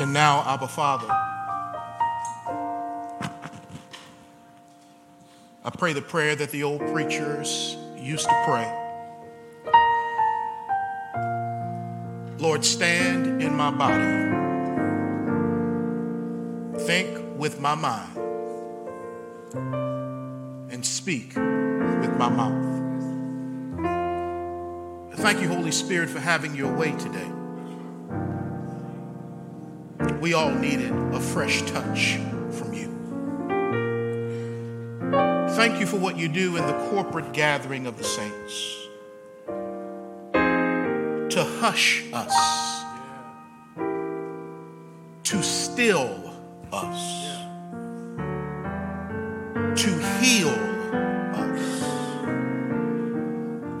And now, Abba Father, I pray the prayer that the old preachers used to pray. Lord, stand in my body, think with my mind, and speak with my mouth. Thank you, Holy Spirit, for having your way today. We all needed a fresh touch from you. Thank you for what you do in the corporate gathering of the saints to hush us, to still us, to heal us,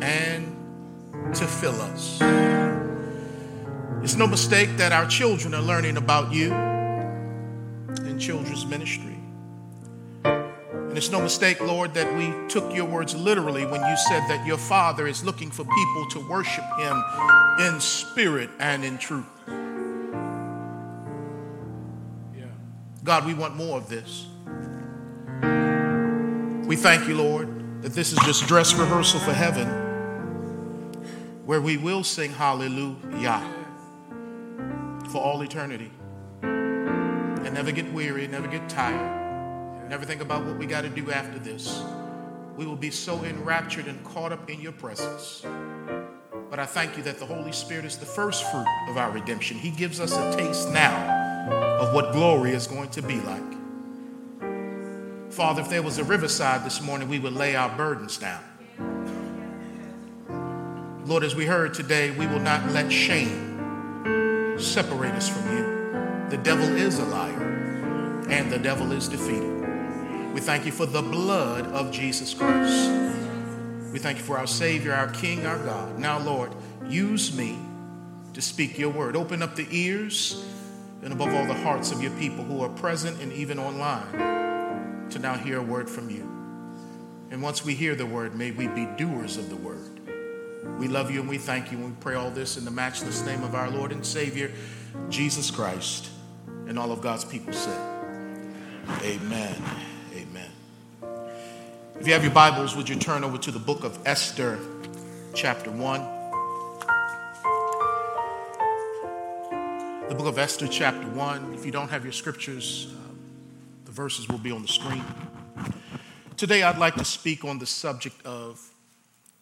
and to fill us. No mistake that our children are learning about you in children's ministry. And it's no mistake, Lord, that we took your words literally when you said that your Father is looking for people to worship him in spirit and in truth. Yeah. God, we want more of this. We thank you, Lord, that this is just dress rehearsal for heaven, where we will sing hallelujah for all eternity and never get weary, never get tired, never think about what we got to do after this. We will be so enraptured and caught up in your presence. But I thank you that the Holy Spirit is the first fruit of our redemption. He gives us a taste now of what glory is going to be like. Father, if there was a riverside this morning, we would lay our burdens down. Lord, as we heard today, we will not let shame separate us from you. The devil is a liar, and the devil is defeated. We thank you for the blood of Jesus Christ. We thank you for our Savior, our King, our God. Now, Lord, use me to speak your word. Open up the ears and, above all, the hearts of your people who are present and even online to now hear a word from you. And once we hear the word, may we be doers of the word. We love you and we thank you. And we pray all this in the matchless name of our Lord and Savior, Jesus Christ. And all of God's people said, Amen. Amen. If you have your Bibles, would you turn over to the book of Esther, chapter 1? The book of Esther, chapter 1. If you don't have your scriptures, uh, the verses will be on the screen. Today, I'd like to speak on the subject of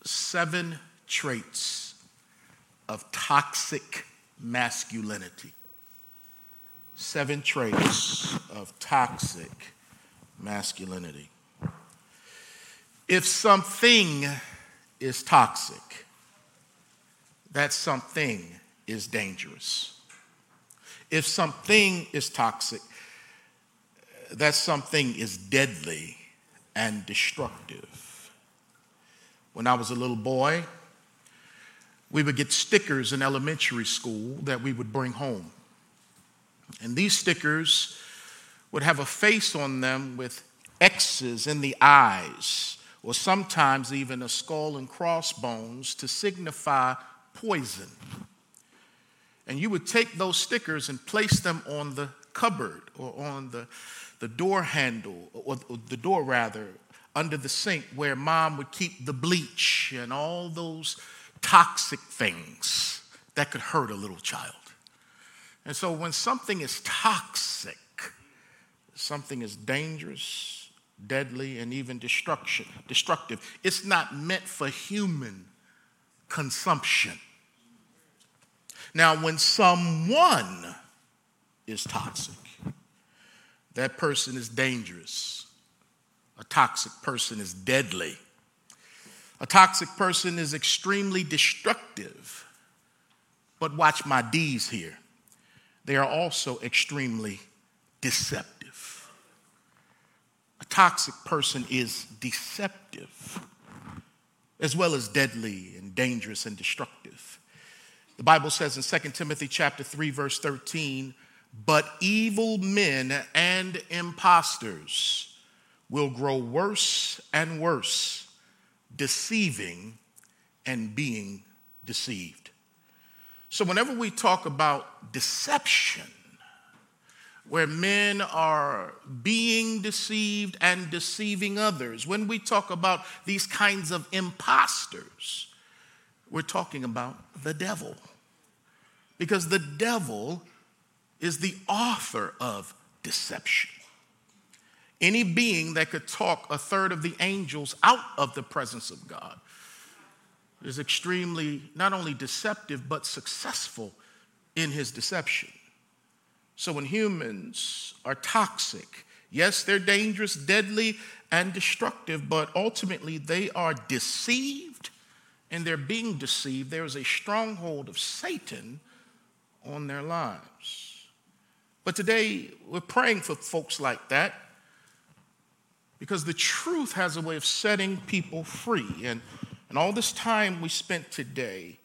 seven traits of toxic masculinity. Seven traits of toxic masculinity. If something is toxic, that something is dangerous. If something is toxic, that something is deadly and destructive. When I was a little boy, we would get stickers in elementary school that we would bring home. And these stickers would have a face on them with X's in the eyes, or sometimes even a skull and crossbones to signify poison. And you would take those stickers and place them on the cupboard or on the, the door handle, or, or the door rather, under the sink where mom would keep the bleach and all those toxic things that could hurt a little child. And so when something is toxic, something is dangerous, deadly, and even destruction, destructive, it's not meant for human consumption. Now, when someone is toxic, that person is dangerous. A toxic person is deadly. A toxic person is extremely destructive. But watch my D's here. They are also extremely deceptive. A toxic person is deceptive as well as deadly and dangerous and destructive. The Bible says in 2 Timothy chapter 3 verse 13, but evil men and impostors will grow worse and worse, deceiving and being deceived. So, whenever we talk about deception, where men are being deceived and deceiving others. When we talk about these kinds of imposters, we're talking about the devil. Because the devil is the author of deception. Any being that could talk a third of the angels out of the presence of God is extremely not only deceptive, but successful in his deception. So when humans are toxic, yes, they're dangerous, deadly, and destructive, but ultimately they are deceived and they're being deceived. There is a stronghold of Satan on their lives. But today we're praying for folks like that because the truth has a way of setting people free. And, and all this time we spent today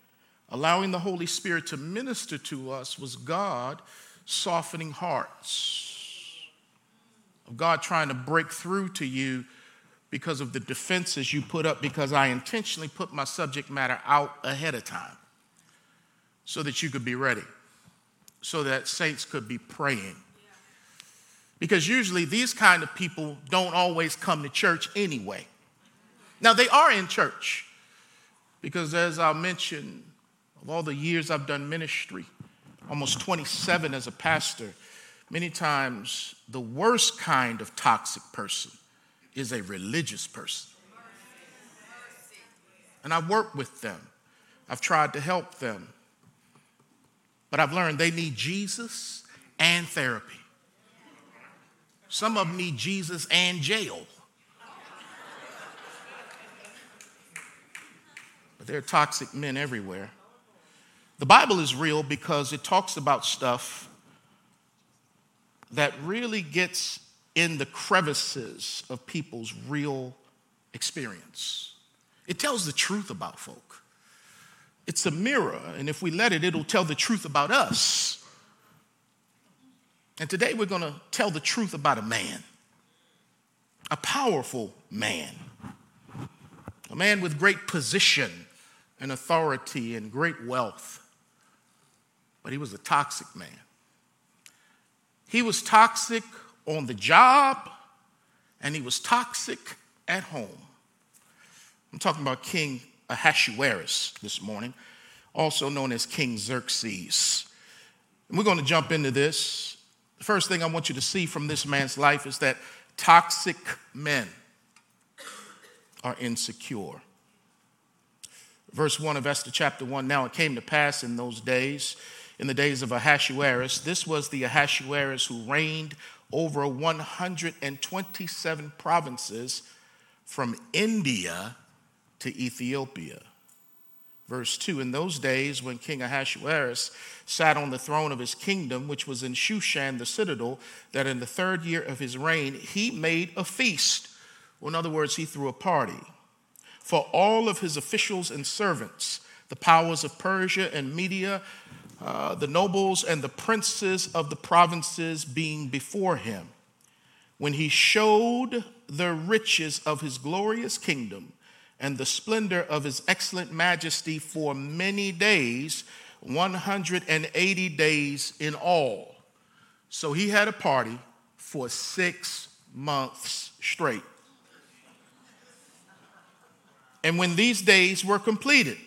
allowing the Holy Spirit to minister to us was God softening hearts, of God trying to break through to you because of the defenses you put up, because I intentionally put my subject matter out ahead of time so that you could be ready, so that saints could be praying because usually these kind of people don't always come to church anyway. Now, they are in church because, as I mentioned, of all the years I've done ministry, almost 27 as a pastor, many times the worst kind of toxic person is a religious person. And I work with them, I've tried to help them, but I've learned they need Jesus and therapy. Some of them need Jesus and jail. But there are toxic men everywhere. The Bible is real because it talks about stuff that really gets in the crevices of people's real experience. It tells the truth about folk. It's a mirror, and if we let it, it'll tell the truth about us. And today we're going to tell the truth about a man, a powerful man, a man with great position and authority and great wealth. But he was a toxic man. He was toxic on the job and he was toxic at home. I'm talking about King Ahasuerus this morning, also known as King Xerxes. And we're going to jump into this the first thing I want you to see from this man's life is that toxic men are insecure. Verse 1 of Esther chapter 1 Now it came to pass in those days, in the days of Ahasuerus, this was the Ahasuerus who reigned over 127 provinces from India to Ethiopia. Verse 2 In those days, when King Ahasuerus sat on the throne of his kingdom, which was in Shushan the citadel, that in the third year of his reign, he made a feast. Well, in other words, he threw a party for all of his officials and servants, the powers of Persia and Media, uh, the nobles and the princes of the provinces being before him. When he showed the riches of his glorious kingdom, and the splendor of his excellent majesty for many days, 180 days in all. So he had a party for six months straight. And when these days were completed,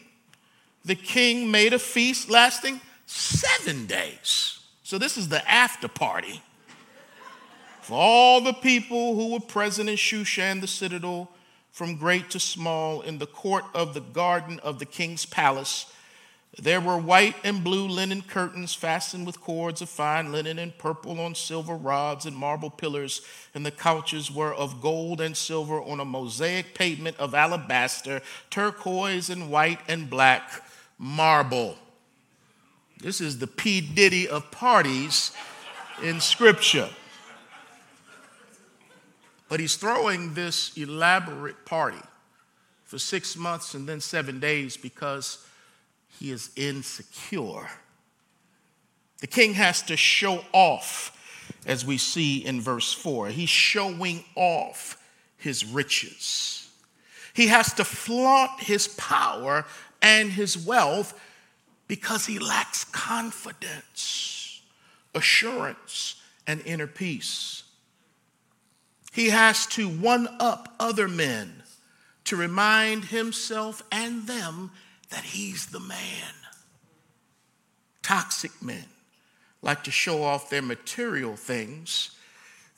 the king made a feast lasting seven days. So this is the after party for all the people who were present in Shushan, the citadel from great to small, in the court of the garden of the king's palace. There were white and blue linen curtains fastened with cords of fine linen and purple on silver rods and marble pillars, and the couches were of gold and silver on a mosaic pavement of alabaster, turquoise and white and black marble. This is the P. Diddy of parties in Scripture. But he's throwing this elaborate party for six months and then seven days because he is insecure. The king has to show off, as we see in verse 4. He's showing off his riches. He has to flaunt his power and his wealth because he lacks confidence, assurance, and inner peace. He has to one up other men to remind himself and them that he's the man. Toxic men like to show off their material things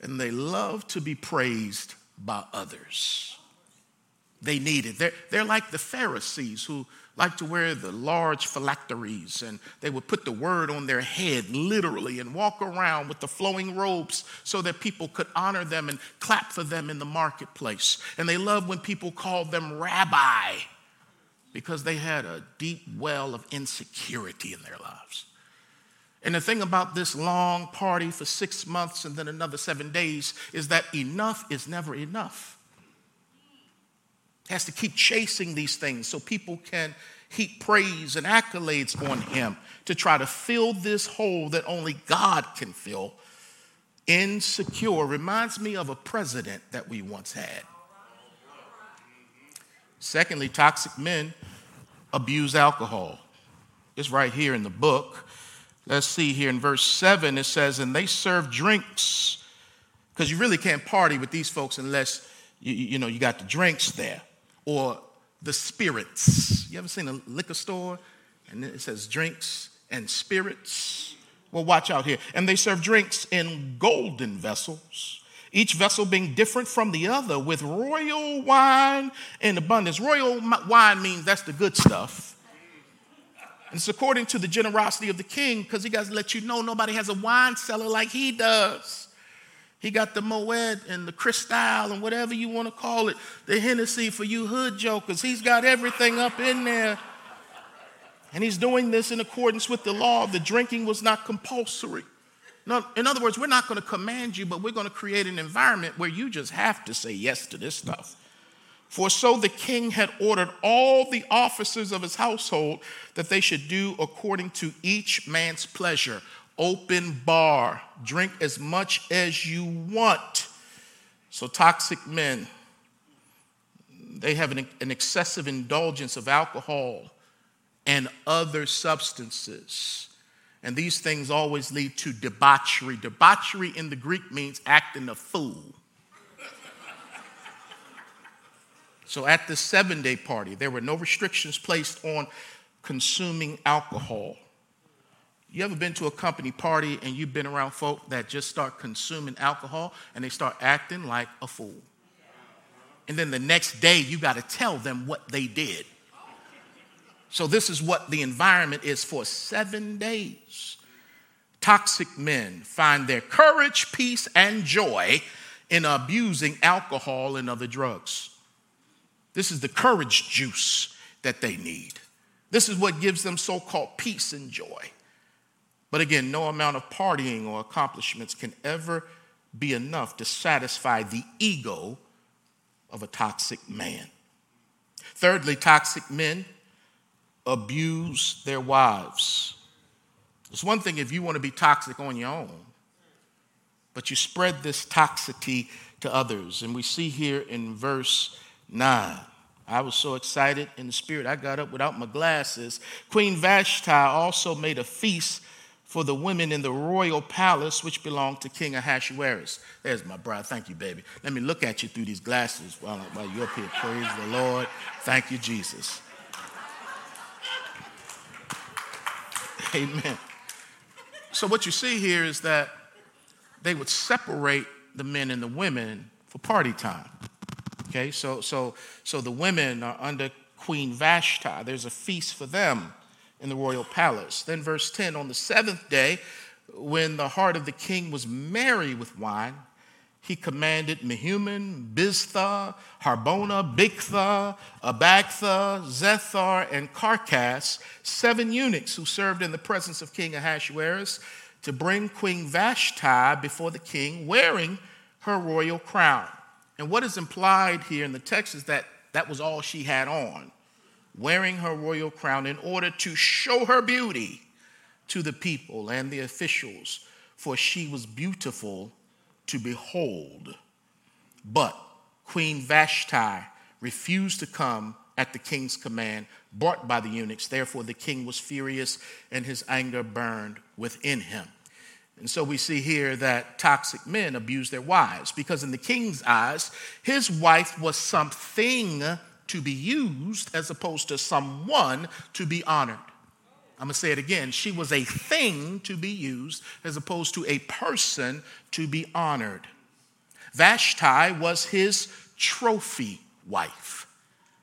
and they love to be praised by others. They need it. They're, they're like the Pharisees who like to wear the large phylacteries and they would put the word on their head literally and walk around with the flowing robes so that people could honor them and clap for them in the marketplace. And they loved when people called them rabbi because they had a deep well of insecurity in their lives. And the thing about this long party for six months and then another seven days is that enough is never enough has to keep chasing these things so people can heap praise and accolades on him to try to fill this hole that only God can fill. Insecure reminds me of a president that we once had. Secondly, toxic men abuse alcohol. It's right here in the book. Let's see here in verse 7, it says, And they serve drinks, because you really can't party with these folks unless you, you know you got the drinks there or the spirits. You ever seen a liquor store and it says drinks and spirits? Well, watch out here. And they serve drinks in golden vessels, each vessel being different from the other, with royal wine in abundance. Royal wine means that's the good stuff. And it's according to the generosity of the king, because he got to let you know nobody has a wine cellar like he does. He got the Moet and the Cristal and whatever you want to call it, the Hennessy for you hood jokers. He's got everything up in there. And he's doing this in accordance with the law. The drinking was not compulsory. In other words, we're not going to command you, but we're going to create an environment where you just have to say yes to this stuff. For so the king had ordered all the officers of his household that they should do according to each man's pleasure open bar. Drink as much as you want. So, toxic men, they have an, an excessive indulgence of alcohol and other substances. And these things always lead to debauchery. Debauchery in the Greek means acting a fool. so at the seven day party, there were no restrictions placed on consuming alcohol. You ever been to a company party and you've been around folk that just start consuming alcohol and they start acting like a fool? And then the next day, you got to tell them what they did. So, this is what the environment is for seven days. Toxic men find their courage, peace, and joy in abusing alcohol and other drugs. This is the courage juice that they need. This is what gives them so called peace and joy. But again, no amount of partying or accomplishments can ever be enough to satisfy the ego of a toxic man. Thirdly, toxic men abuse their wives. It's one thing if you want to be toxic on your own, but you spread this toxicity to others. And we see here in verse 9. I was so excited in the spirit, I got up without my glasses. Queen Vashti also made a feast for the women in the royal palace which belonged to King Ahasuerus. There's my bride. Thank you, baby. Let me look at you through these glasses while, while you're up here. Praise the Lord. Thank you, Jesus. Amen. So, what you see here is that they would separate the men and the women for party time. Okay, so, so, so the women are under Queen Vashti. There's a feast for them in the royal palace. Then, verse 10 on the seventh day, when the heart of the king was merry with wine, he commanded Mehuman, Biztha, Harbona, Bigtha, Abagtha, Zethar, and Carkas, seven eunuchs who served in the presence of King Ahasuerus, to bring Queen Vashti before the king wearing her royal crown. And what is implied here in the text is that that was all she had on wearing her royal crown in order to show her beauty to the people and the officials, for she was beautiful to behold. But Queen Vashti refused to come at the king's command, brought by the eunuchs. Therefore, the king was furious, and his anger burned within him. And so we see here that toxic men abuse their wives because, in the king's eyes, his wife was something to be used as opposed to someone to be honored. I'm going to say it again. She was a thing to be used as opposed to a person to be honored. Vashti was his trophy wife.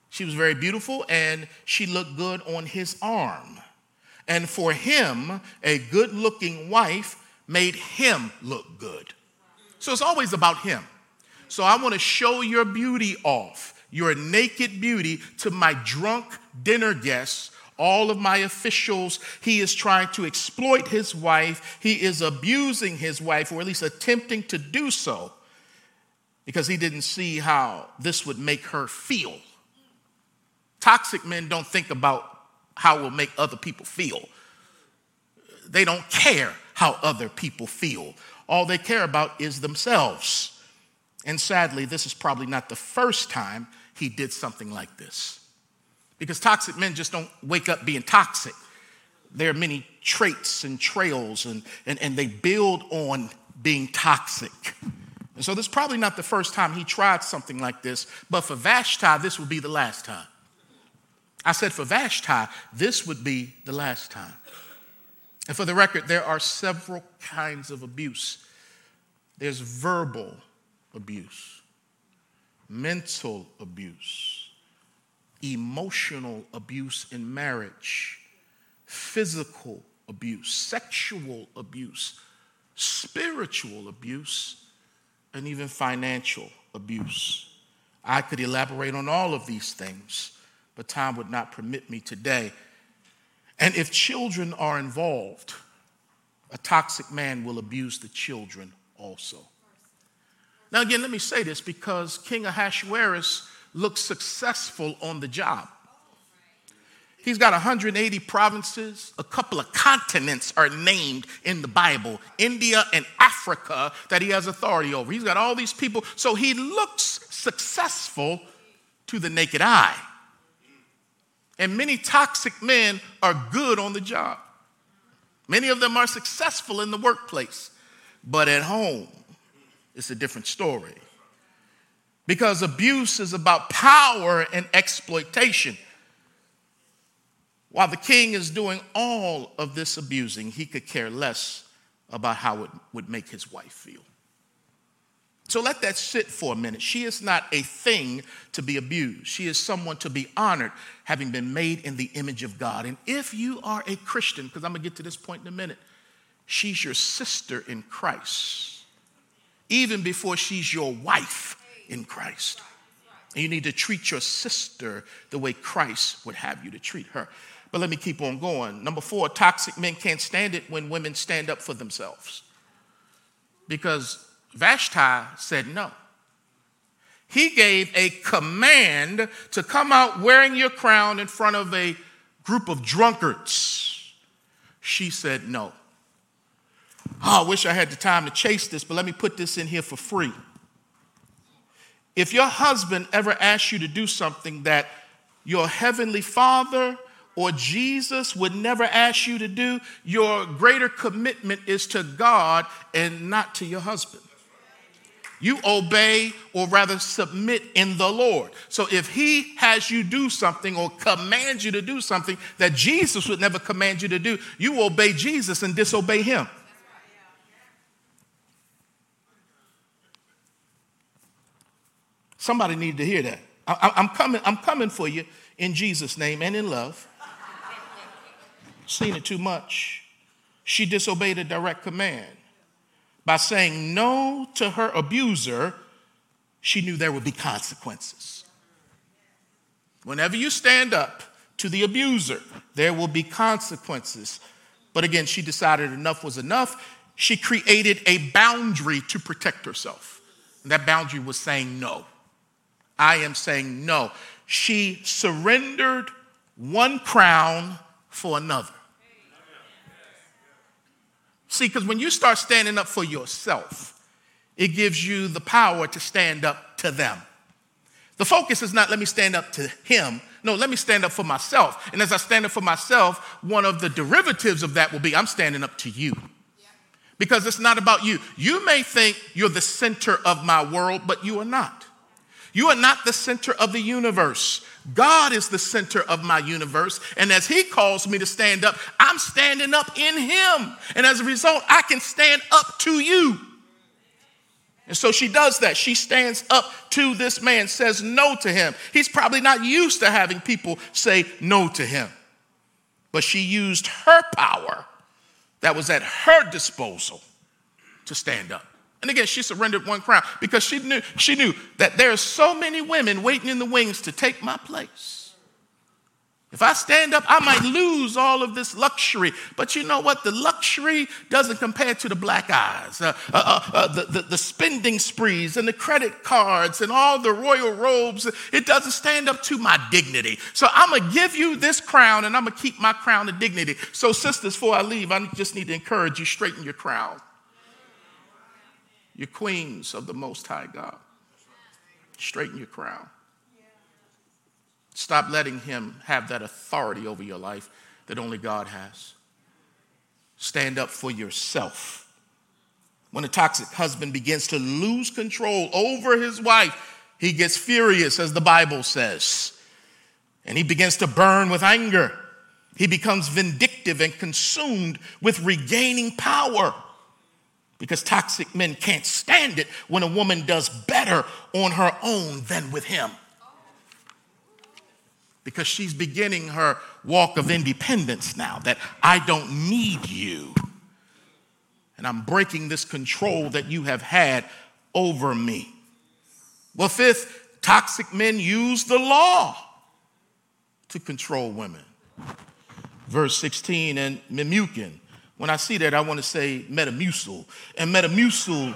She was very beautiful and she looked good on his arm. And for him, a good looking wife made him look good. So it's always about him. So I want to show your beauty off, your naked beauty, to my drunk dinner guests, all of my officials. He is trying to exploit his wife. He is abusing his wife, or at least attempting to do so, because he didn't see how this would make her feel. Toxic men don't think about how it will make other people feel. They don't care how other people feel. All they care about is themselves. And sadly, this is probably not the first time he did something like this. Because toxic men just don't wake up being toxic. There are many traits and trails, and, and, and they build on being toxic. And so, this is probably not the first time he tried something like this, but for Vashti, this would be the last time. I said for Vashti, this would be the last time. And for the record, there are several kinds of abuse there's verbal abuse, mental abuse, emotional abuse in marriage, physical abuse, sexual abuse, spiritual abuse, and even financial abuse. I could elaborate on all of these things, but time would not permit me today. And if children are involved, a toxic man will abuse the children also. Now, again, let me say this because King Ahasuerus looks successful on the job. He's got 180 provinces, a couple of continents are named in the Bible India and Africa that he has authority over. He's got all these people, so he looks successful to the naked eye. And many toxic men are good on the job. Many of them are successful in the workplace, but at home, it's a different story. Because abuse is about power and exploitation. While the king is doing all of this abusing, he could care less about how it would make his wife feel. So let that sit for a minute. She is not a thing to be abused. She is someone to be honored, having been made in the image of God. And if you are a Christian, because I'm going to get to this point in a minute, she's your sister in Christ, even before she's your wife in Christ. And you need to treat your sister the way Christ would have you to treat her. But let me keep on going. Number four, toxic men can't stand it when women stand up for themselves. Because Vashti said no. He gave a command to come out wearing your crown in front of a group of drunkards. She said no. Oh, I wish I had the time to chase this, but let me put this in here for free. If your husband ever asks you to do something that your heavenly father or Jesus would never ask you to do, your greater commitment is to God and not to your husband. You obey or rather submit in the Lord. So if he has you do something or commands you to do something that Jesus would never command you to do, you obey Jesus and disobey him. Somebody needed to hear that. I, am coming, I'm coming for you in Jesus' name and in love. Seen it too much. She disobeyed a direct command. By saying no to her abuser, she knew there would be consequences. Whenever you stand up to the abuser, there will be consequences. But again, she decided enough was enough. She created a boundary to protect herself. And that boundary was saying no. I am saying no. She surrendered one crown for another. See, because when you start standing up for yourself, it gives you the power to stand up to them. The focus is not let me stand up to him. No, let me stand up for myself. And as I stand up for myself, one of the derivatives of that will be I'm standing up to you. because it's not about you. You may think you're the center of my world, but you are not. You are not the center of the universe. God is the center of my universe. And as He calls me to stand up, I'm standing up in Him. And as a result, I can stand up to you. And so she does that. She stands up to this man, says no to him. He's probably not used to having people say no to him. But she used her power that was at her disposal to stand up. And again, she surrendered one crown because she knew, she knew that there are so many women waiting in the wings to take my place. If I stand up, I might lose all of this luxury. But you know what? The luxury doesn't compare to the black eyes, uh, uh, uh, uh, the, the, the spending sprees and the credit cards and all the royal robes. It doesn't stand up to my dignity. So I'm going to give you this crown and I'm going to keep my crown of dignity. So, sisters, before I leave, I just need to encourage you straighten your crown. You're queens of the Most High God. Straighten your crown. Stop letting him have that authority over your life that only God has. Stand up for yourself. When a toxic husband begins to lose control over his wife, he gets furious, as the Bible says, and he begins to burn with anger. He becomes vindictive and consumed with regaining power because toxic men can't stand it when a woman does better on her own than with him because she's beginning her walk of independence now, that I don't need you. And I'm breaking this control that you have had over me. Well, fifth, toxic men use the law to control women. Verse 16, and Memucan. When I see that, I want to say Metamucil. And Metamucil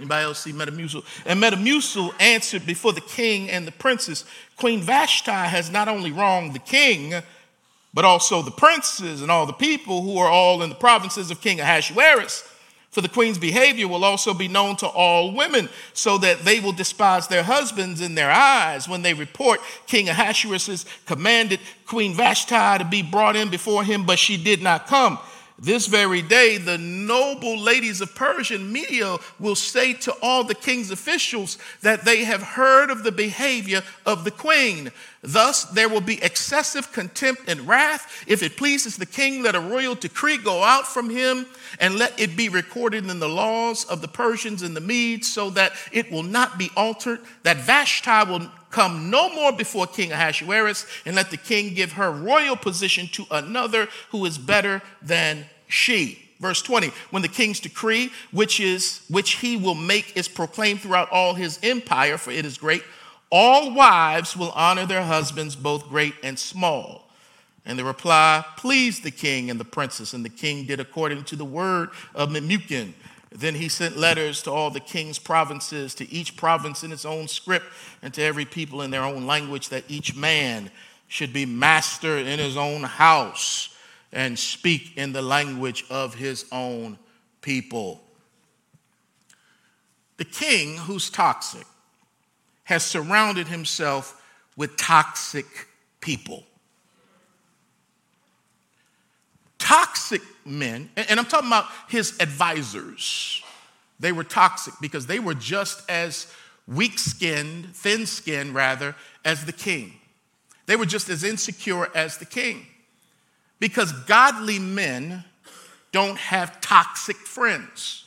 Anybody else see Metamucil? And Metamucil answered before the king and the princess Queen Vashti has not only wronged the king, but also the princes and all the people who are all in the provinces of King Ahasuerus. For the queen's behavior will also be known to all women, so that they will despise their husbands in their eyes when they report King Ahasuerus commanded Queen Vashti to be brought in before him, but she did not come. This very day, the noble ladies of Persian Media will say to all the king's officials that they have heard of the behavior of the queen. Thus, there will be excessive contempt and wrath. If it pleases the king, let a royal decree go out from him, and let it be recorded in the laws of the Persians and the Medes, so that it will not be altered, that Vashti will come no more before King Ahasuerus, and let the king give her royal position to another who is better than she. Verse 20, when the king's decree, which is which he will make, is proclaimed throughout all his empire, for it is great, all wives will honor their husbands, both great and small. And the reply pleased the king and the princess, and the king did according to the word of Memucan. Then he sent letters to all the king's provinces, to each province in its own script, and to every people in their own language, that each man should be master in his own house and speak in the language of his own people. The king, who's toxic, has surrounded himself with toxic people. Toxic men, and I'm talking about his advisors, they were toxic because they were just as weak skinned, thin skinned rather, as the king. They were just as insecure as the king. Because godly men don't have toxic friends.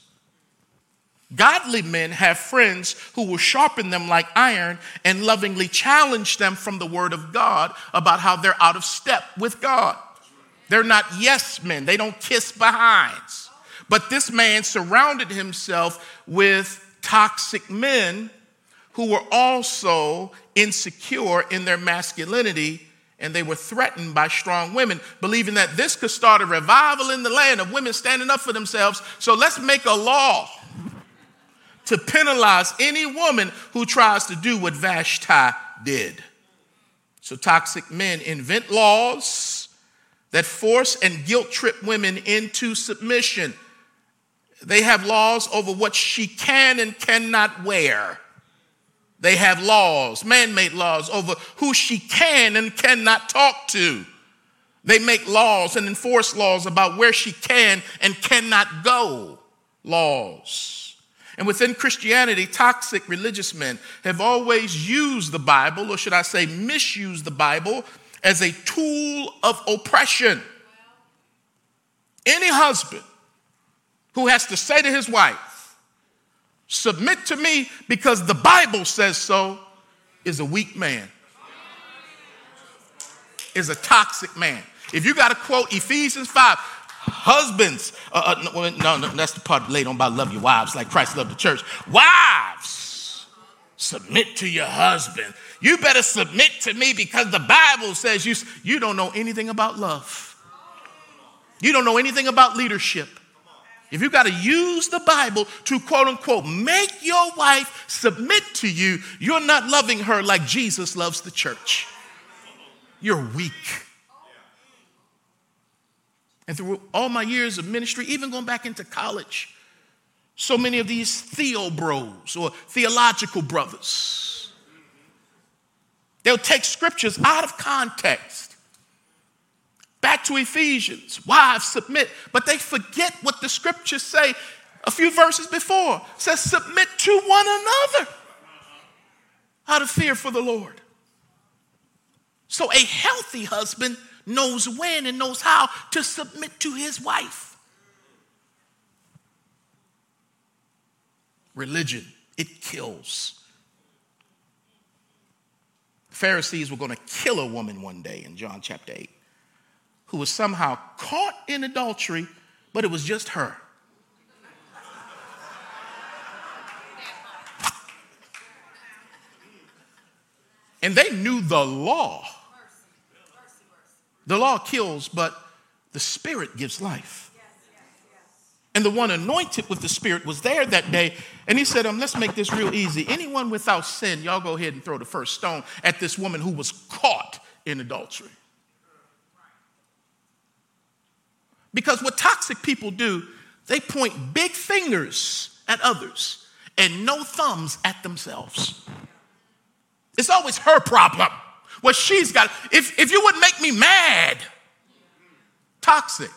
Godly men have friends who will sharpen them like iron and lovingly challenge them from the word of God about how they're out of step with God. They're not yes men, they don't kiss behinds. But this man surrounded himself with toxic men who were also insecure in their masculinity and they were threatened by strong women, believing that this could start a revival in the land of women standing up for themselves. So let's make a law to penalize any woman who tries to do what Vashti did. So toxic men invent laws that force and guilt trip women into submission. They have laws over what she can and cannot wear. They have laws, man made laws, over who she can and cannot talk to. They make laws and enforce laws about where she can and cannot go. Laws. And within Christianity, toxic religious men have always used the Bible, or should I say, misused the Bible, as a tool of oppression. Any husband who has to say to his wife, Submit to me because the Bible says so, is a weak man, is a toxic man. If you got to quote Ephesians 5, husbands, uh, uh, no, no, no, that's the part laid on about love your wives like Christ loved the church. Wives, submit to your husband. You better submit to me because the Bible says you, you don't know anything about love. You don't know anything about leadership. If you got to use the Bible to quote unquote make your wife submit to you, you're not loving her like Jesus loves the church. You're weak. And through all my years of ministry, even going back into college, so many of these theo bros or theological brothers, they'll take scriptures out of context Back to Ephesians, wives submit, but they forget what the scriptures say a few verses before. It says submit to one another out of fear for the Lord. So a healthy husband knows when and knows how to submit to his wife. Religion, it kills. Pharisees were going to kill a woman one day in John chapter 8 who was somehow caught in adultery, but it was just her. And they knew the law. The law kills, but the Spirit gives life. And the one anointed with the Spirit was there that day. And he said, um, Let's make this real easy. Anyone without sin, y'all go ahead and throw the first stone at this woman who was caught in adultery. Because what toxic people do, they point big fingers at others and no thumbs at themselves. It's always her problem. What she's got. If, if you would make me mad, toxic.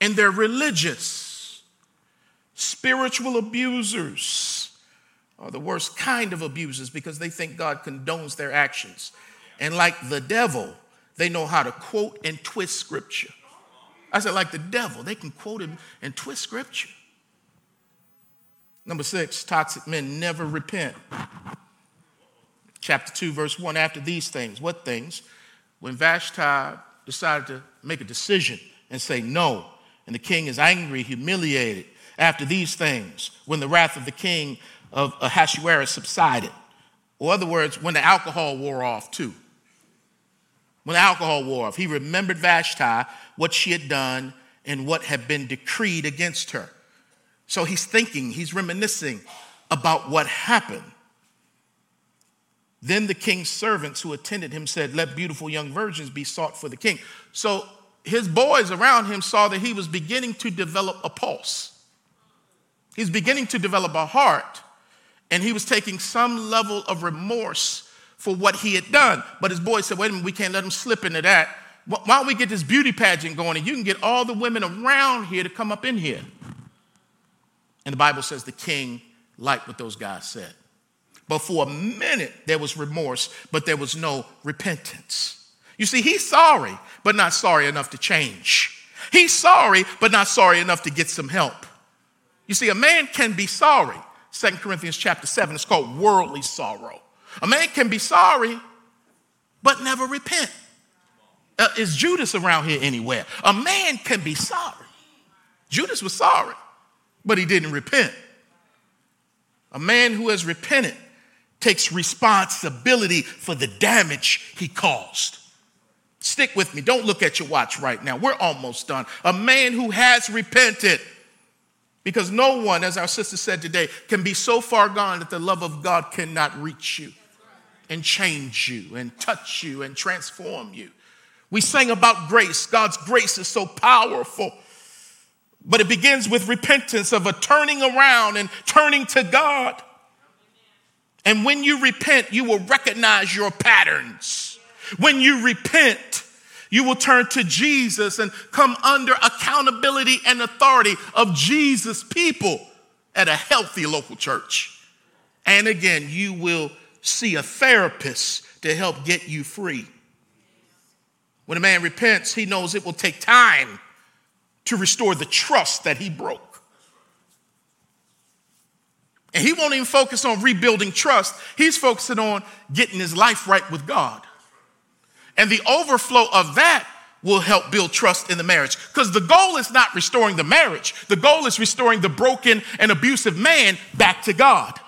And they're religious. Spiritual abusers are the worst kind of abusers because they think God condones their actions. And like the devil, they know how to quote and twist scripture. I said, like the devil, they can quote and twist scripture. Number six, toxic men never repent. Chapter 2, verse 1 After these things, what things? When Vashti decided to make a decision and say no, and the king is angry, humiliated. After these things, when the wrath of the king of Ahasuerus subsided, or other words, when the alcohol wore off too. When the alcohol wore off, he remembered Vashti what she had done and what had been decreed against her. So he's thinking, he's reminiscing about what happened. Then the king's servants who attended him said, Let beautiful young virgins be sought for the king. So his boys around him saw that he was beginning to develop a pulse. He's beginning to develop a heart, and he was taking some level of remorse for what he had done. But his boys said, Wait a minute, we can't let him slip into that why don't we get this beauty pageant going and you can get all the women around here to come up in here? And the Bible says the king liked what those guys said. But for a minute, there was remorse, but there was no repentance. You see, he's sorry, but not sorry enough to change. He's sorry, but not sorry enough to get some help. You see, a man can be sorry. 2 Corinthians chapter 7, it's called worldly sorrow. A man can be sorry, but never repent. Uh, is Judas around here anywhere? A man can be sorry. Judas was sorry, but he didn't repent. A man who has repented takes responsibility for the damage he caused. Stick with me. Don't look at your watch right now. We're almost done. A man who has repented. Because no one, as our sister said today, can be so far gone that the love of God cannot reach you and change you and touch you and transform you. We sang about grace. God's grace is so powerful. But it begins with repentance of a turning around and turning to God. And when you repent, you will recognize your patterns. When you repent, You will turn to Jesus and come under accountability and authority of Jesus' people at a healthy local church. And again, you will see a therapist to help get you free. When a man repents, he knows it will take time to restore the trust that he broke. And he won't even focus on rebuilding trust, he's focusing on getting his life right with God. And the overflow of that will help build trust in the marriage. Because the goal is not restoring the marriage, the goal is restoring the broken and abusive man back to God.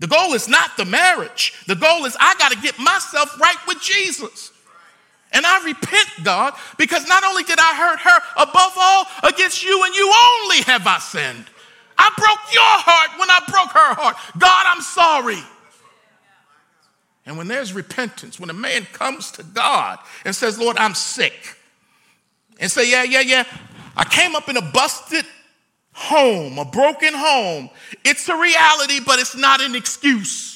The goal is not the marriage. The goal is I got to get myself right with Jesus. And I repent, God, because not only did I hurt her, above all, against you and you only have I sinned. I broke your heart when I broke her heart. God, I'm sorry. And when there's repentance, when a man comes to God and says, Lord, I'm sick, and say, Yeah, yeah, yeah, I came up in a busted home, a broken home. It's a reality, but it's not an excuse.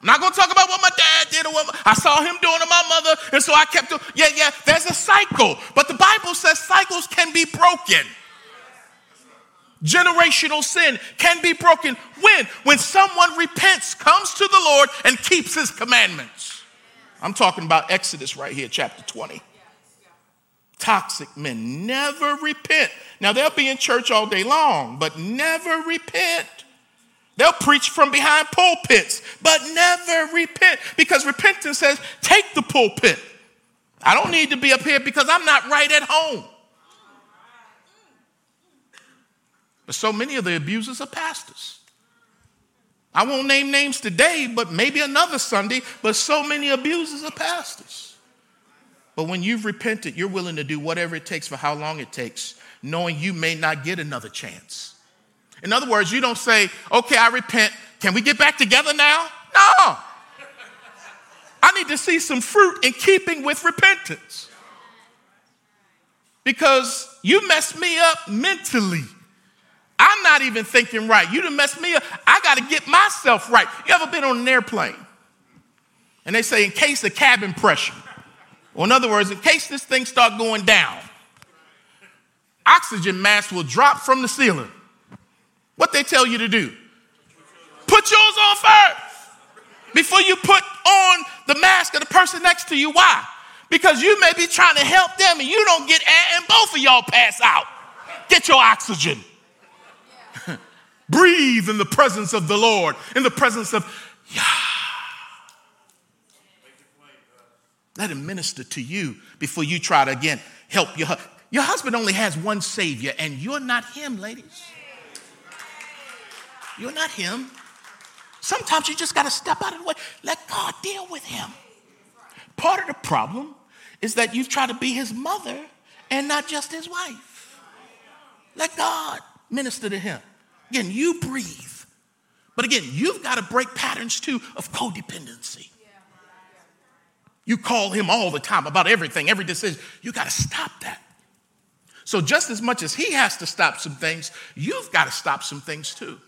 I'm not going to talk about what my dad did or what I saw him doing to my mother, and so I kept doing. Yeah, yeah, there's a cycle, but the Bible says cycles can be broken. Generational sin can be broken when? When someone repents, comes to the Lord, and keeps his commandments. I'm talking about Exodus right here, chapter 20. Toxic men never repent. Now, they'll be in church all day long, but never repent. They'll preach from behind pulpits, but never repent because repentance says, take the pulpit. I don't need to be up here because I'm not right at home. But so many of the abusers are pastors. I won't name names today, but maybe another Sunday, but so many abusers are pastors. But when you've repented, you're willing to do whatever it takes for how long it takes, knowing you may not get another chance. In other words, you don't say, okay, I repent. Can we get back together now? No. I need to see some fruit in keeping with repentance. Because you messed me up mentally. I'm not even thinking right. You done messed me up. I got to get myself right. You ever been on an airplane? And they say, in case of cabin pressure, or in other words, in case this thing start going down, oxygen mask will drop from the ceiling. What they tell you to do? Put yours on first before you put on the mask of the person next to you. Why? Because you may be trying to help them and you don't get air and both of y'all pass out. Get your oxygen. Breathe in the presence of the Lord, in the presence of Yah. Let him minister to you before you try to again help your husband. Your husband only has one Savior, and you're not him, ladies. You're not him. Sometimes you just got to step out of the way. Let God deal with him. Part of the problem is that you've tried to be his mother and not just his wife. Let God minister to him. Again, you breathe. But again, you've got to break patterns too of codependency. You call him all the time about everything, every decision. You got to stop that. So, just as much as he has to stop some things, you've got to stop some things too.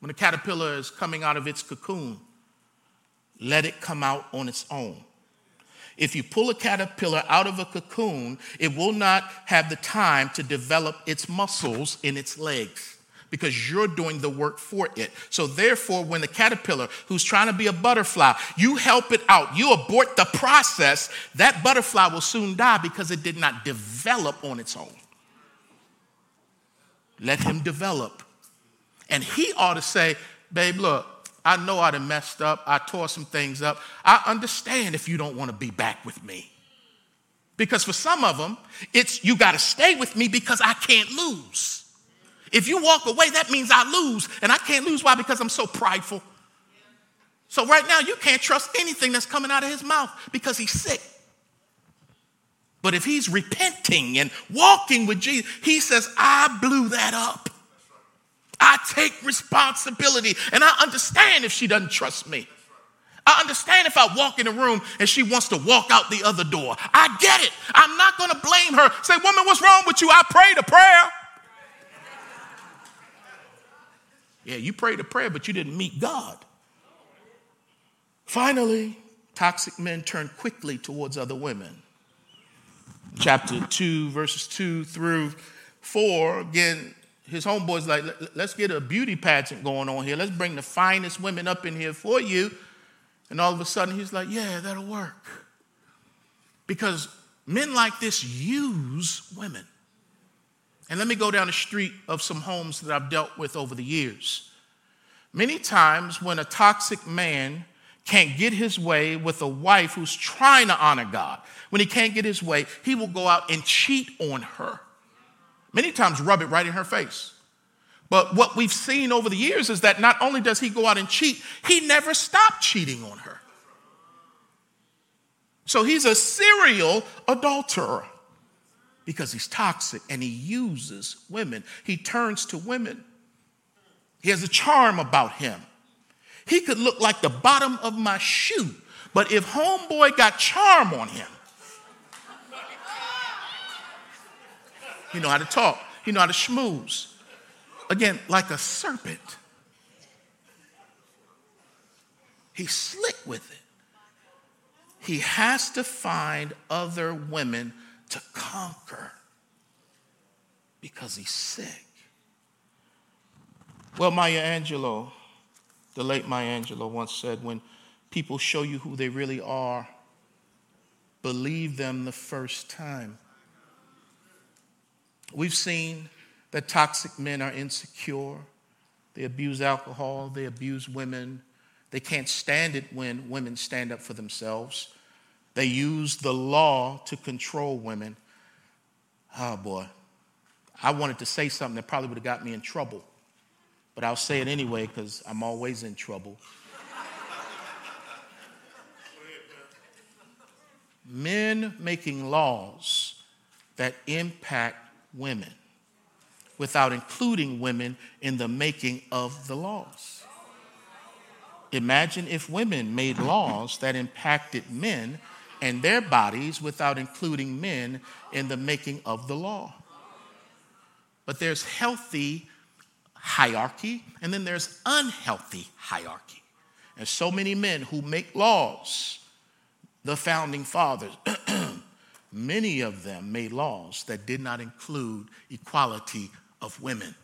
When a caterpillar is coming out of its cocoon, let it come out on its own. If you pull a caterpillar out of a cocoon, it will not have the time to develop its muscles in its legs because you're doing the work for it. So, therefore, when the caterpillar who's trying to be a butterfly, you help it out, you abort the process, that butterfly will soon die because it did not develop on its own. Let him develop. And he ought to say, babe, look, I know I done messed up. I tore some things up. I understand if you don't want to be back with me. Because for some of them, it's you got to stay with me because I can't lose. If you walk away, that means I lose. And I can't lose. Why? Because I'm so prideful. So right now, you can't trust anything that's coming out of his mouth because he's sick. But if he's repenting and walking with Jesus, he says, I blew that up. I take responsibility and I understand if she doesn't trust me. I understand if I walk in a room and she wants to walk out the other door. I get it. I'm not going to blame her. Say, woman, what's wrong with you? I prayed a prayer. Yeah, you prayed a prayer, but you didn't meet God. Finally, toxic men turn quickly towards other women. Chapter 2, verses 2 through 4, again, his homeboy's like, let's get a beauty pageant going on here. Let's bring the finest women up in here for you. And all of a sudden, he's like, yeah, that'll work. Because men like this use women. And let me go down the street of some homes that I've dealt with over the years. Many times, when a toxic man can't get his way with a wife who's trying to honor God, when he can't get his way, he will go out and cheat on her. Many times, rub it right in her face. But what we've seen over the years is that not only does he go out and cheat, he never stopped cheating on her. So he's a serial adulterer because he's toxic and he uses women. He turns to women. He has a charm about him. He could look like the bottom of my shoe, but if homeboy got charm on him, he know how to talk. He know how to schmooze. Again, like a serpent. He's slick with it. He has to find other women to conquer because he's sick. Well, Maya Angelou, the late Maya Angelou, once said, When people show you who they really are, believe them the first time. We've seen that toxic men are insecure, they abuse alcohol, they abuse women. They can't stand it when women stand up for themselves. They use the law to control women. Oh boy. I wanted to say something that probably would have got me in trouble, but I'll say it anyway because I'm always in trouble. Men making laws that impact women without including women in the making of the laws. Imagine if women made laws that impacted men and their bodies without including men in the making of the law. But there's healthy hierarchy, and then there's unhealthy hierarchy. And so many men who make laws, the founding fathers, many of them made laws that did not include equality of women.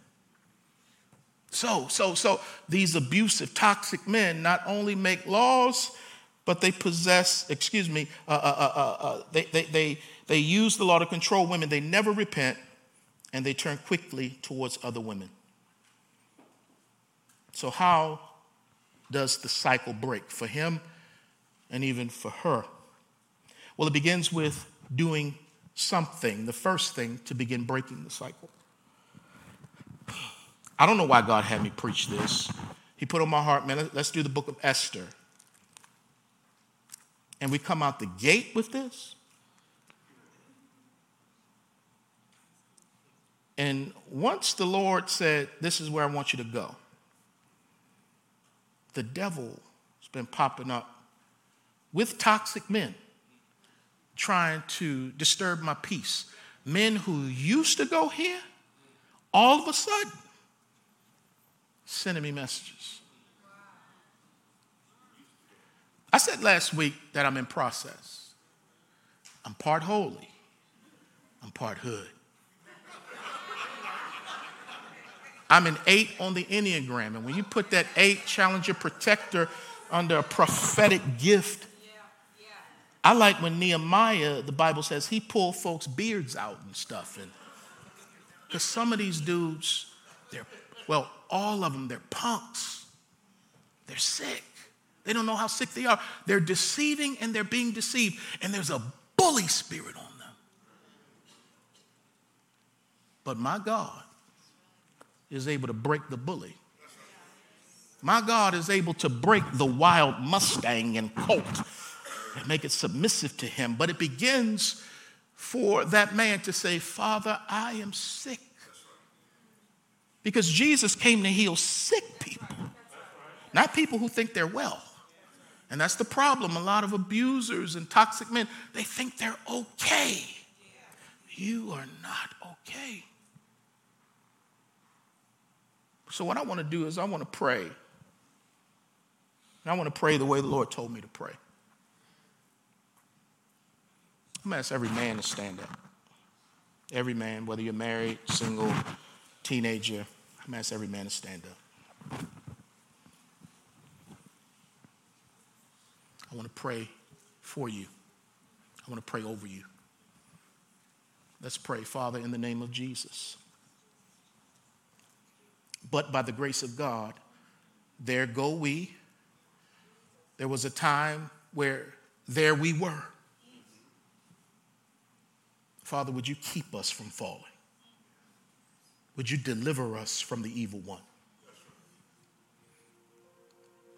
So, so, so these abusive, toxic men not only make laws, but they possess, excuse me, uh, uh, uh, uh, uh they, they, they, they use the law to control women. They never repent and they turn quickly towards other women. So, how does the cycle break for him and even for her? Well, it begins with doing something, the first thing to begin breaking the cycle. I don't know why God had me preach this. He put on my heart, man, let's do the book of Esther and we come out the gate with this, and once the Lord said, This is where I want you to go, the devil has been popping up with toxic men trying to disturb my peace. Men who used to go here, all of a sudden, sending me messages. I said last week that I'm in process. I'm part holy, I'm part hood. I'm an eight on the Enneagram. And when you put that eight challenger protector under a prophetic gift, I like when Nehemiah, the Bible says, he pulled folks' beards out and stuff. And because some of these dudes, they're, well, all of them, they're punks. They're sick. They don't know how sick they are. They're deceiving and they're being deceived, and there's a bully spirit on them. But my God is able to break the bully. My God is able to break the wild Mustang and colt and make it submissive to him. But it begins for that man to say, Father, I am sick. Because Jesus came to heal sick people, not people who think they're well. And that's the problem. A lot of abusers and toxic men, they think they're okay. You are not okay. So, what I want to do is, I want to pray And I want to pray the way the Lord told me to pray. I'm going to ask every man to stand up. Every man, whether you're married, single, teenager, I'm going to ask every man to stand up. I want to pray for you. I want to pray over you. Let's pray, Father, in the name of Jesus. But by the grace of God, there go we. There was a time where there we were. Father, would you keep us from falling? Would you deliver us from the evil one?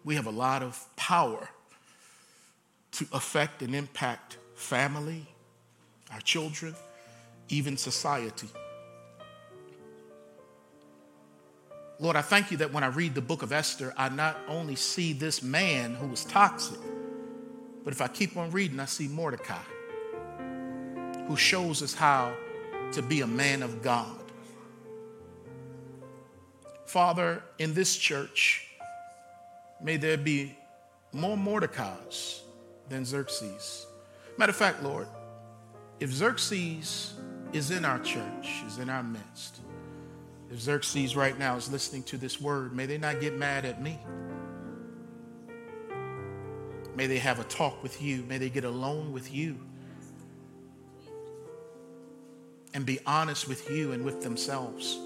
We have a lot of power to affect and impact family, our children, even society. Lord, I thank you that when I read the book of Esther, I not only see this man who was toxic, but if I keep on reading, I see Mordecai, who shows us how to be a man of God. Father, in this church, may there be more Mordecais than Xerxes. Matter of fact, Lord, if Xerxes is in our church, is in our midst, if Xerxes right now is listening to this word, may they not get mad at me. May they have a talk with you. May they get alone with you and be honest with you and with themselves.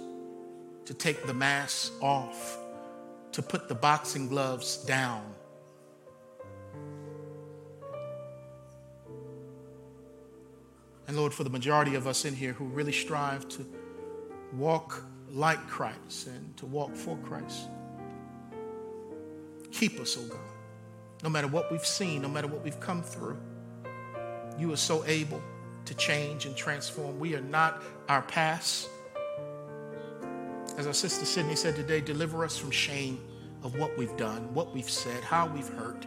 To take the mask off, to put the boxing gloves down. And Lord, for the majority of us in here who really strive to walk like Christ and to walk for Christ. Keep us, oh God. No matter what we've seen, no matter what we've come through, you are so able to change and transform. We are not our past. As our sister Sydney said today, deliver us from shame of what we've done, what we've said, how we've hurt.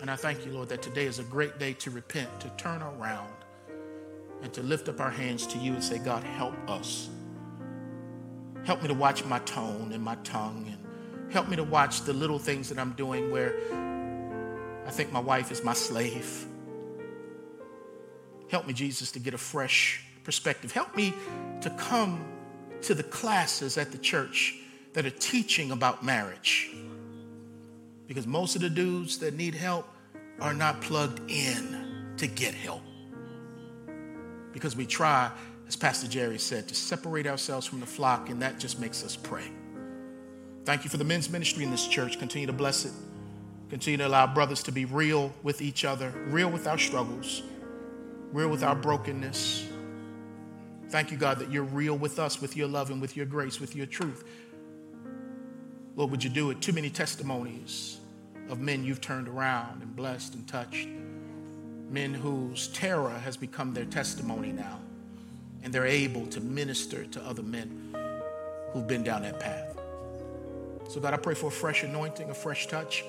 And I thank you, Lord, that today is a great day to repent, to turn around, and to lift up our hands to you and say, God, help us. Help me to watch my tone and my tongue, and help me to watch the little things that I'm doing where I think my wife is my slave. Help me, Jesus, to get a fresh perspective. Help me to come to the classes at the church that are teaching about marriage. Because most of the dudes that need help are not plugged in to get help because we try, as Pastor Jerry said, to separate ourselves from the flock, and that just makes us prey. Thank you for the men's ministry in this church. Continue to bless it. Continue to allow brothers to be real with each other, real with our struggles, real with our brokenness. Thank you, God, that you're real with us, with your love and with your grace, with your truth. Lord, would you do it? Too many testimonies of men you've turned around and blessed and touched men whose terror has become their testimony now, and they're able to minister to other men who've been down that path. So, God, I pray for a fresh anointing, a fresh touch,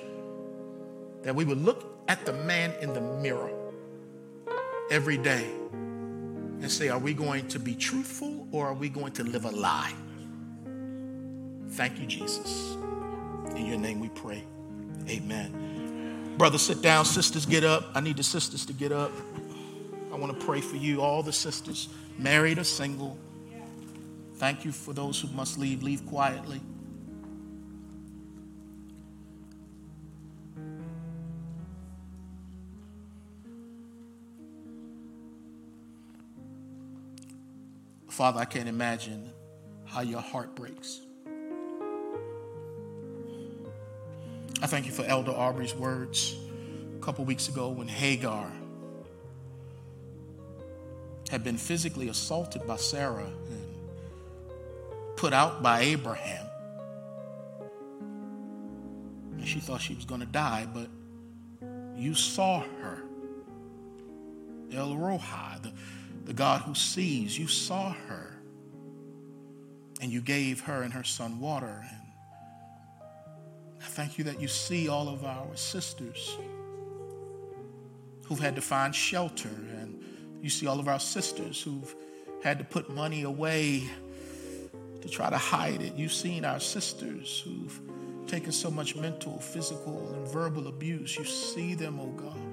that we would look at the man in the mirror every day and say, Are we going to be truthful or are we going to live a lie? Thank you, Jesus. In your name we pray. Amen. Brothers, sit down. Sisters, get up. I need the sisters to get up. I want to pray for you, all the sisters, married or single. Thank you for those who must leave. Leave quietly. Father, I can't imagine how your heart breaks. I thank you for Elder Aubrey's words a couple weeks ago when Hagar had been physically assaulted by Sarah and put out by Abraham. And she thought she was going to die, but you saw her. El Roi, the, the God who sees, you saw her. And you gave her and her son water. And I thank you that you see all of our sisters who've had to find shelter, and you see all of our sisters who've had to put money away to try to hide it. You've seen our sisters who've taken so much mental, physical, and verbal abuse. You see them, oh God.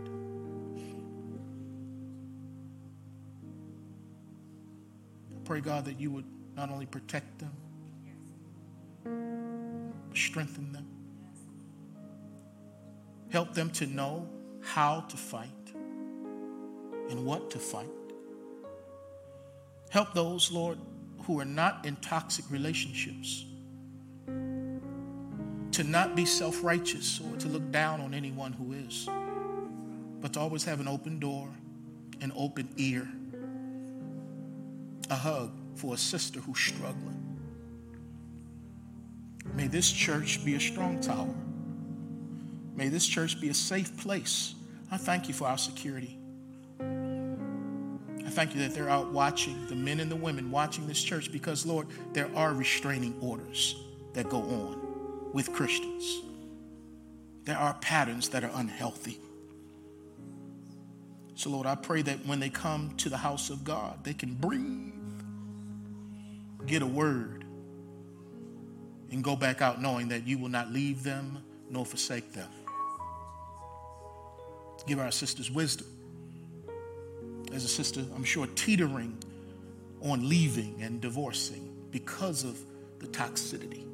Pray, God, that you would not only protect them, but strengthen them. Help them to know how to fight and what to fight. Help those, Lord, who are not in toxic relationships to not be self righteous or to look down on anyone who is, but to always have an open door, an open ear, a hug for a sister who's struggling. May this church be a strong tower. May this church be a safe place. I thank you for our security. I thank you that they're out watching, the men and the women watching this church, because, Lord, there are restraining orders that go on with Christians. There are patterns that are unhealthy. So, Lord, I pray that when they come to the house of God, they can breathe, get a word, and go back out knowing that you will not leave them nor forsake them. Give our sisters wisdom. As a sister, I'm sure, teetering on leaving and divorcing because of the toxicity.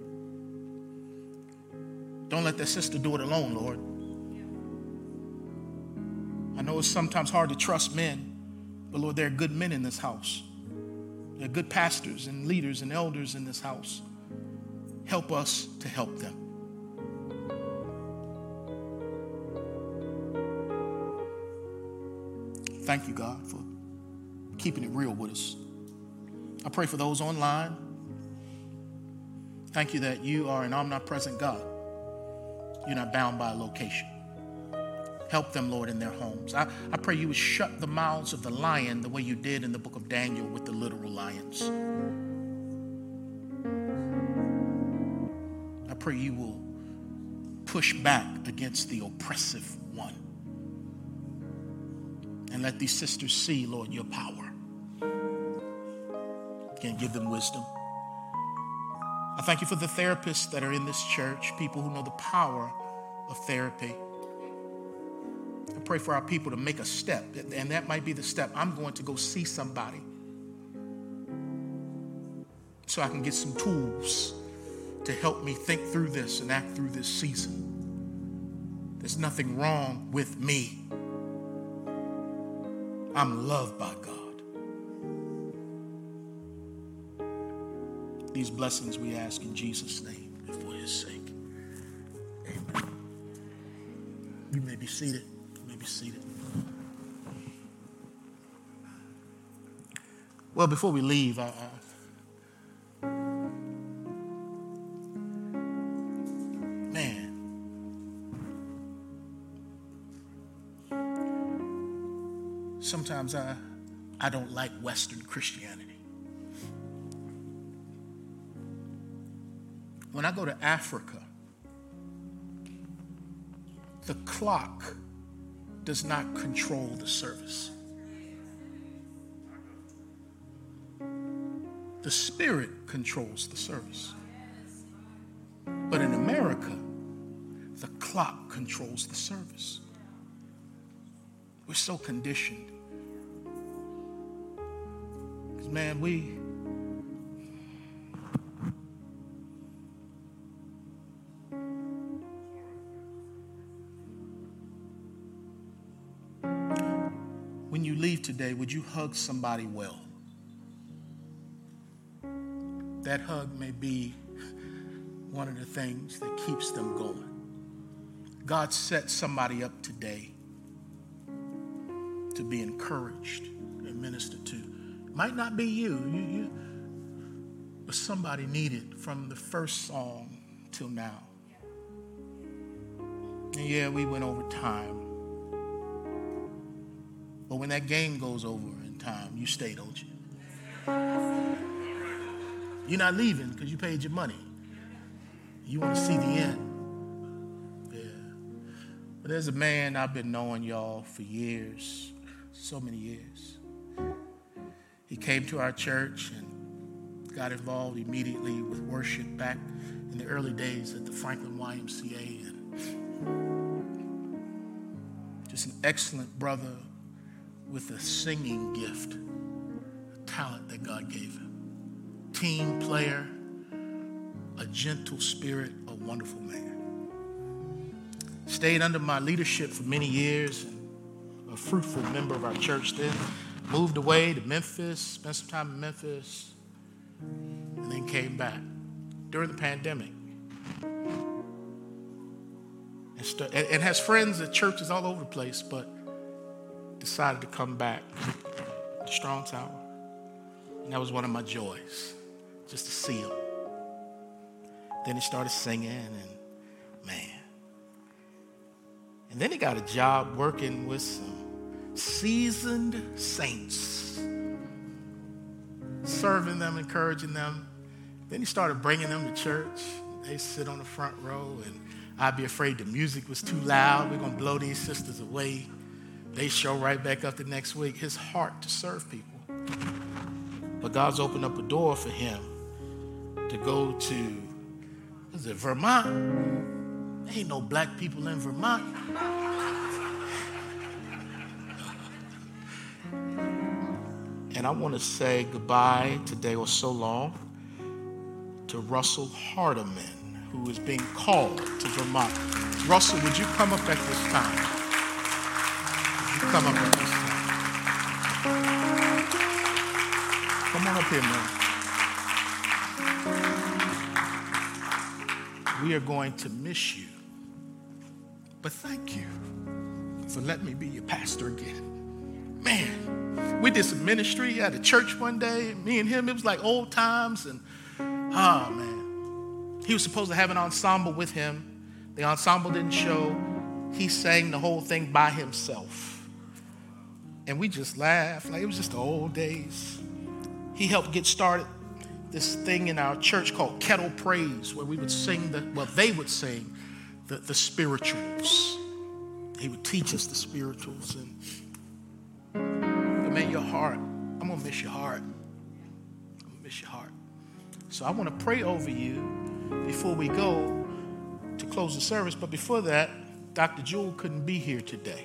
Don't let that sister do it alone, Lord. I know it's sometimes hard to trust men, but Lord, there are good men in this house. Are good pastors and leaders and elders in this house. Help us to help them. Thank you, God, for keeping it real with us. I pray for those online. Thank you that you are an omnipresent God. You're not bound by location. Help them, Lord, in their homes. I, I pray you would shut the mouths of the lion the way you did in the book of Daniel with the literal lions. I pray you will push back against the oppressive one. And let these sisters see, Lord, your power. Again, give them wisdom. I thank you for the therapists that are in this church, people who know the power of therapy. Pray for our people to make a step, and that might be the step. I'm going to go see somebody so I can get some tools to help me think through this and act through this season. There's nothing wrong with me. I'm loved by God. These blessings we ask in Jesus' name and for his sake. Amen. You may be seated. Seated. Well, before we leave, I, I man, sometimes I, I don't like Western Christianity. When I go to Africa, the clock does not control the service. The Spirit controls the service. But in America, the clock controls the service. We're so conditioned. Because, man, we today, would you hug somebody well? That hug may be one of the things that keeps them going. God set somebody up today to be encouraged and ministered to. Might not be you, you, you but somebody needed from the first song till now. And yeah, we went over time. But when that game goes over in time, you stay, don't you? You're not leaving because you paid your money. You want to see the end. Yeah. But there's a man I've been knowing y'all for years, so many years. He came to our church and got involved immediately with worship back in the early days at the Franklin YMCA. And just an excellent brother with a singing gift, a talent that God gave him. Team player, a gentle spirit, a wonderful man. Stayed under my leadership for many years and a fruitful member of our church then. Moved away to Memphis, spent some time in Memphis, and then came back during the pandemic. And, st- and has friends at churches all over the place, but decided to come back to Strong Tower. And that was one of my joys, just to see him. Then he started singing, and man. And then he got a job working with some seasoned saints, serving them, encouraging them. Then he started bringing them to church. They sit on the front row, and I'd be afraid the music was too loud. We're going to blow these sisters away. They show right back up the next week. His heart to serve people. But God's opened up a door for him to go to is it Vermont? There ain't no black people in Vermont. And I want to say goodbye today or so long to Russell Hardiman, who is being called to Vermont. Russell, would you come up at this time? You come up at this? Come on up here, man. we are going to miss you. But thank you for letting me be your pastor again. Man, we did some ministry at a church one day. Me and him, it was like old times. And oh, man. He was supposed to have an ensemble with him. The ensemble didn't show. He sang the whole thing by himself. And we just laughed. Like it was just the old days. He helped get started this thing in our church called kettle praise, where we would sing the, well, they would sing the, the spirituals. He would teach us the spirituals. And, but man, your heart, I'm to miss your heart. I'm to miss your heart. So I want to pray over you before we go to close the service. But before that, Dr. Jewel couldn't be here today.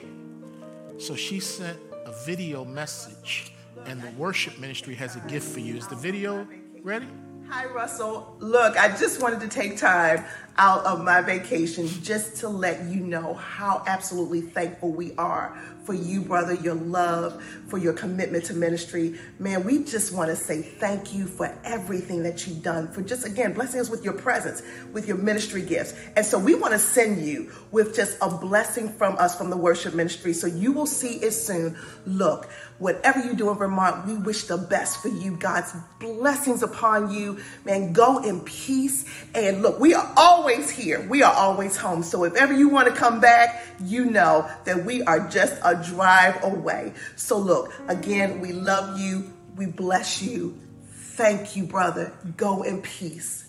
So she sent a video message, and the worship ministry has a gift for you. Is the video Ready? Hi, Russell. Look, I just wanted to take time out of my vacation just to let you know how absolutely thankful we are for you, brother, your love, for your commitment to ministry. Man, we just want to say thank you for everything that you've done, for just, again, blessing us with your presence, with your ministry gifts. And so we want to send you with just a blessing from us from the worship ministry. So you will see it soon. Look, whatever you do in Vermont, we wish the best for you. God's blessings upon you. Man, go in peace. And look, we are always here. We are always home. So if ever you want to come back, you know that we are just a drive away. So look, again, we love you. We bless you. Thank you, brother. Go in peace.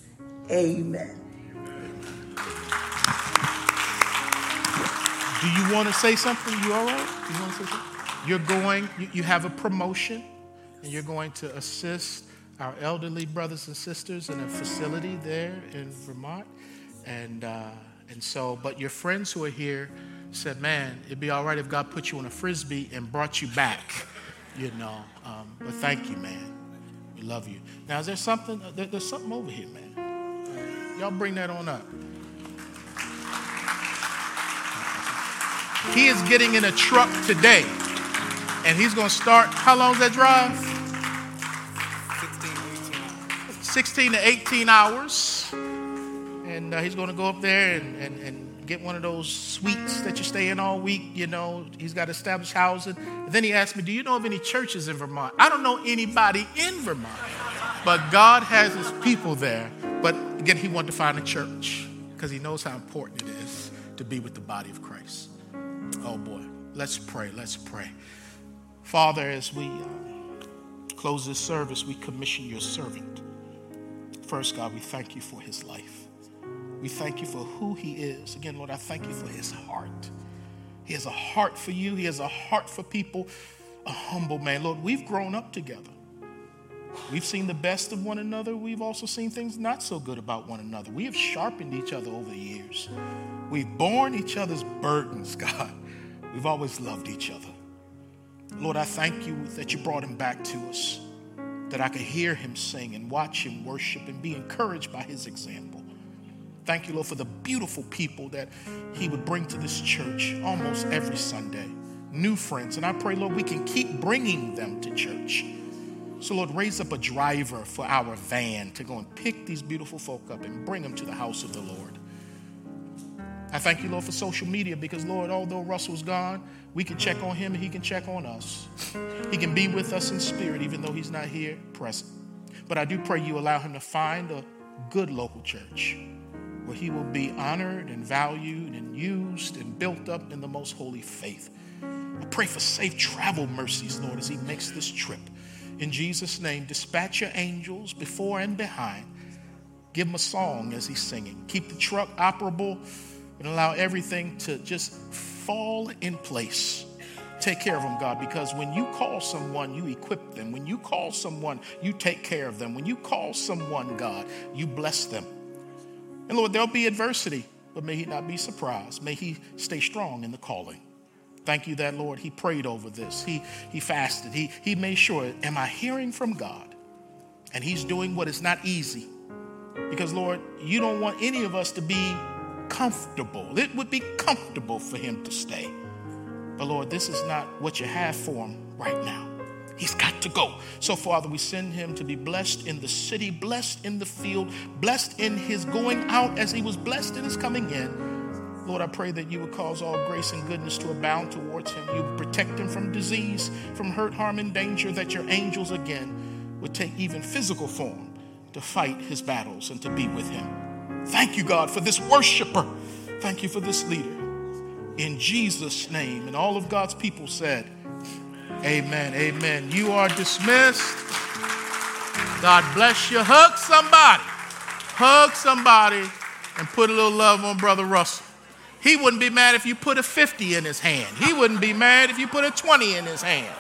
Amen. Do you want to say something? You all right? You want to say something? You're going, you, you have a promotion, and you're going to assist our elderly brothers and sisters in a facility there in Vermont. And, uh, and so, but your friends who are here said, man, it'd be all right if God put you on a frisbee and brought you back, you know. Um, but thank you, man. We love you. Now, is there something, there, there's something over here, man. Y'all bring that on up. He is getting in a truck today and he's going to start. How long is that drive? 16 to 18 hours. And uh, he's going to go up there and, and, and get one of those suites that you stay in all week. You know, he's got established housing. And then he asked me, Do you know of any churches in Vermont? I don't know anybody in Vermont, but God has his people there. But again, he wanted to find a church because he knows how important it is to be with the body of Christ. Oh boy, let's pray. Let's pray. Father, as we uh, close this service, we commission your servant. First, God, we thank you for his life. We thank you for who he is. Again, Lord, I thank you for his heart. He has a heart for you, he has a heart for people, a humble man. Lord, we've grown up together. We've seen the best of one another. We've also seen things not so good about one another. We have sharpened each other over the years. We've borne each other's burdens, God. We've always loved each other. Lord, I thank you that you brought him back to us, that I could hear him sing and watch him worship and be encouraged by his example. Thank you, Lord, for the beautiful people that he would bring to this church almost every Sunday. New friends. And I pray, Lord, we can keep bringing them to church. So, Lord, raise up a driver for our van to go and pick these beautiful folk up and bring them to the house of the Lord. I thank you, Lord, for social media because, Lord, although Russell's gone, we can check on him and he can check on us. He can be with us in spirit, even though he's not here present. But I do pray you allow him to find a good local church where he will be honored and valued and used and built up in the most holy faith. I pray for safe travel mercies, Lord, as he makes this trip. In Jesus' name, dispatch your angels before and behind. Give him a song as he's singing. Keep the truck operable and allow everything to just fall in place. Take care of them, God, because when you call someone, you equip them. When you call someone, you take care of them. When you call someone, God, you bless them. And Lord, there'll be adversity, but may he not be surprised. May he stay strong in the calling. Thank you that, Lord, he prayed over this. He, he fasted. He, he made sure, am I hearing from God? And he's doing what is not easy. Because, Lord, you don't want any of us to be comfortable. It would be comfortable for him to stay. But Lord, this is not what you have for him right now. He's got to go. So, Father, we send him to be blessed in the city, blessed in the field, blessed in his going out as he was blessed in his coming in. Lord, I pray that you would cause all grace and goodness to abound towards him. You would protect him from disease, from hurt, harm, and danger, that your angels again would take even physical form to fight his battles and to be with him. Thank you, God, for this worshiper. Thank you for this leader. In Jesus' name. And all of God's people said, Amen. Amen. You are dismissed. God bless you. Hug somebody. Hug somebody and put a little love on Brother Russell. He wouldn't be mad if you put a 50 in his hand. He wouldn't be mad if you put a 20 in his hand.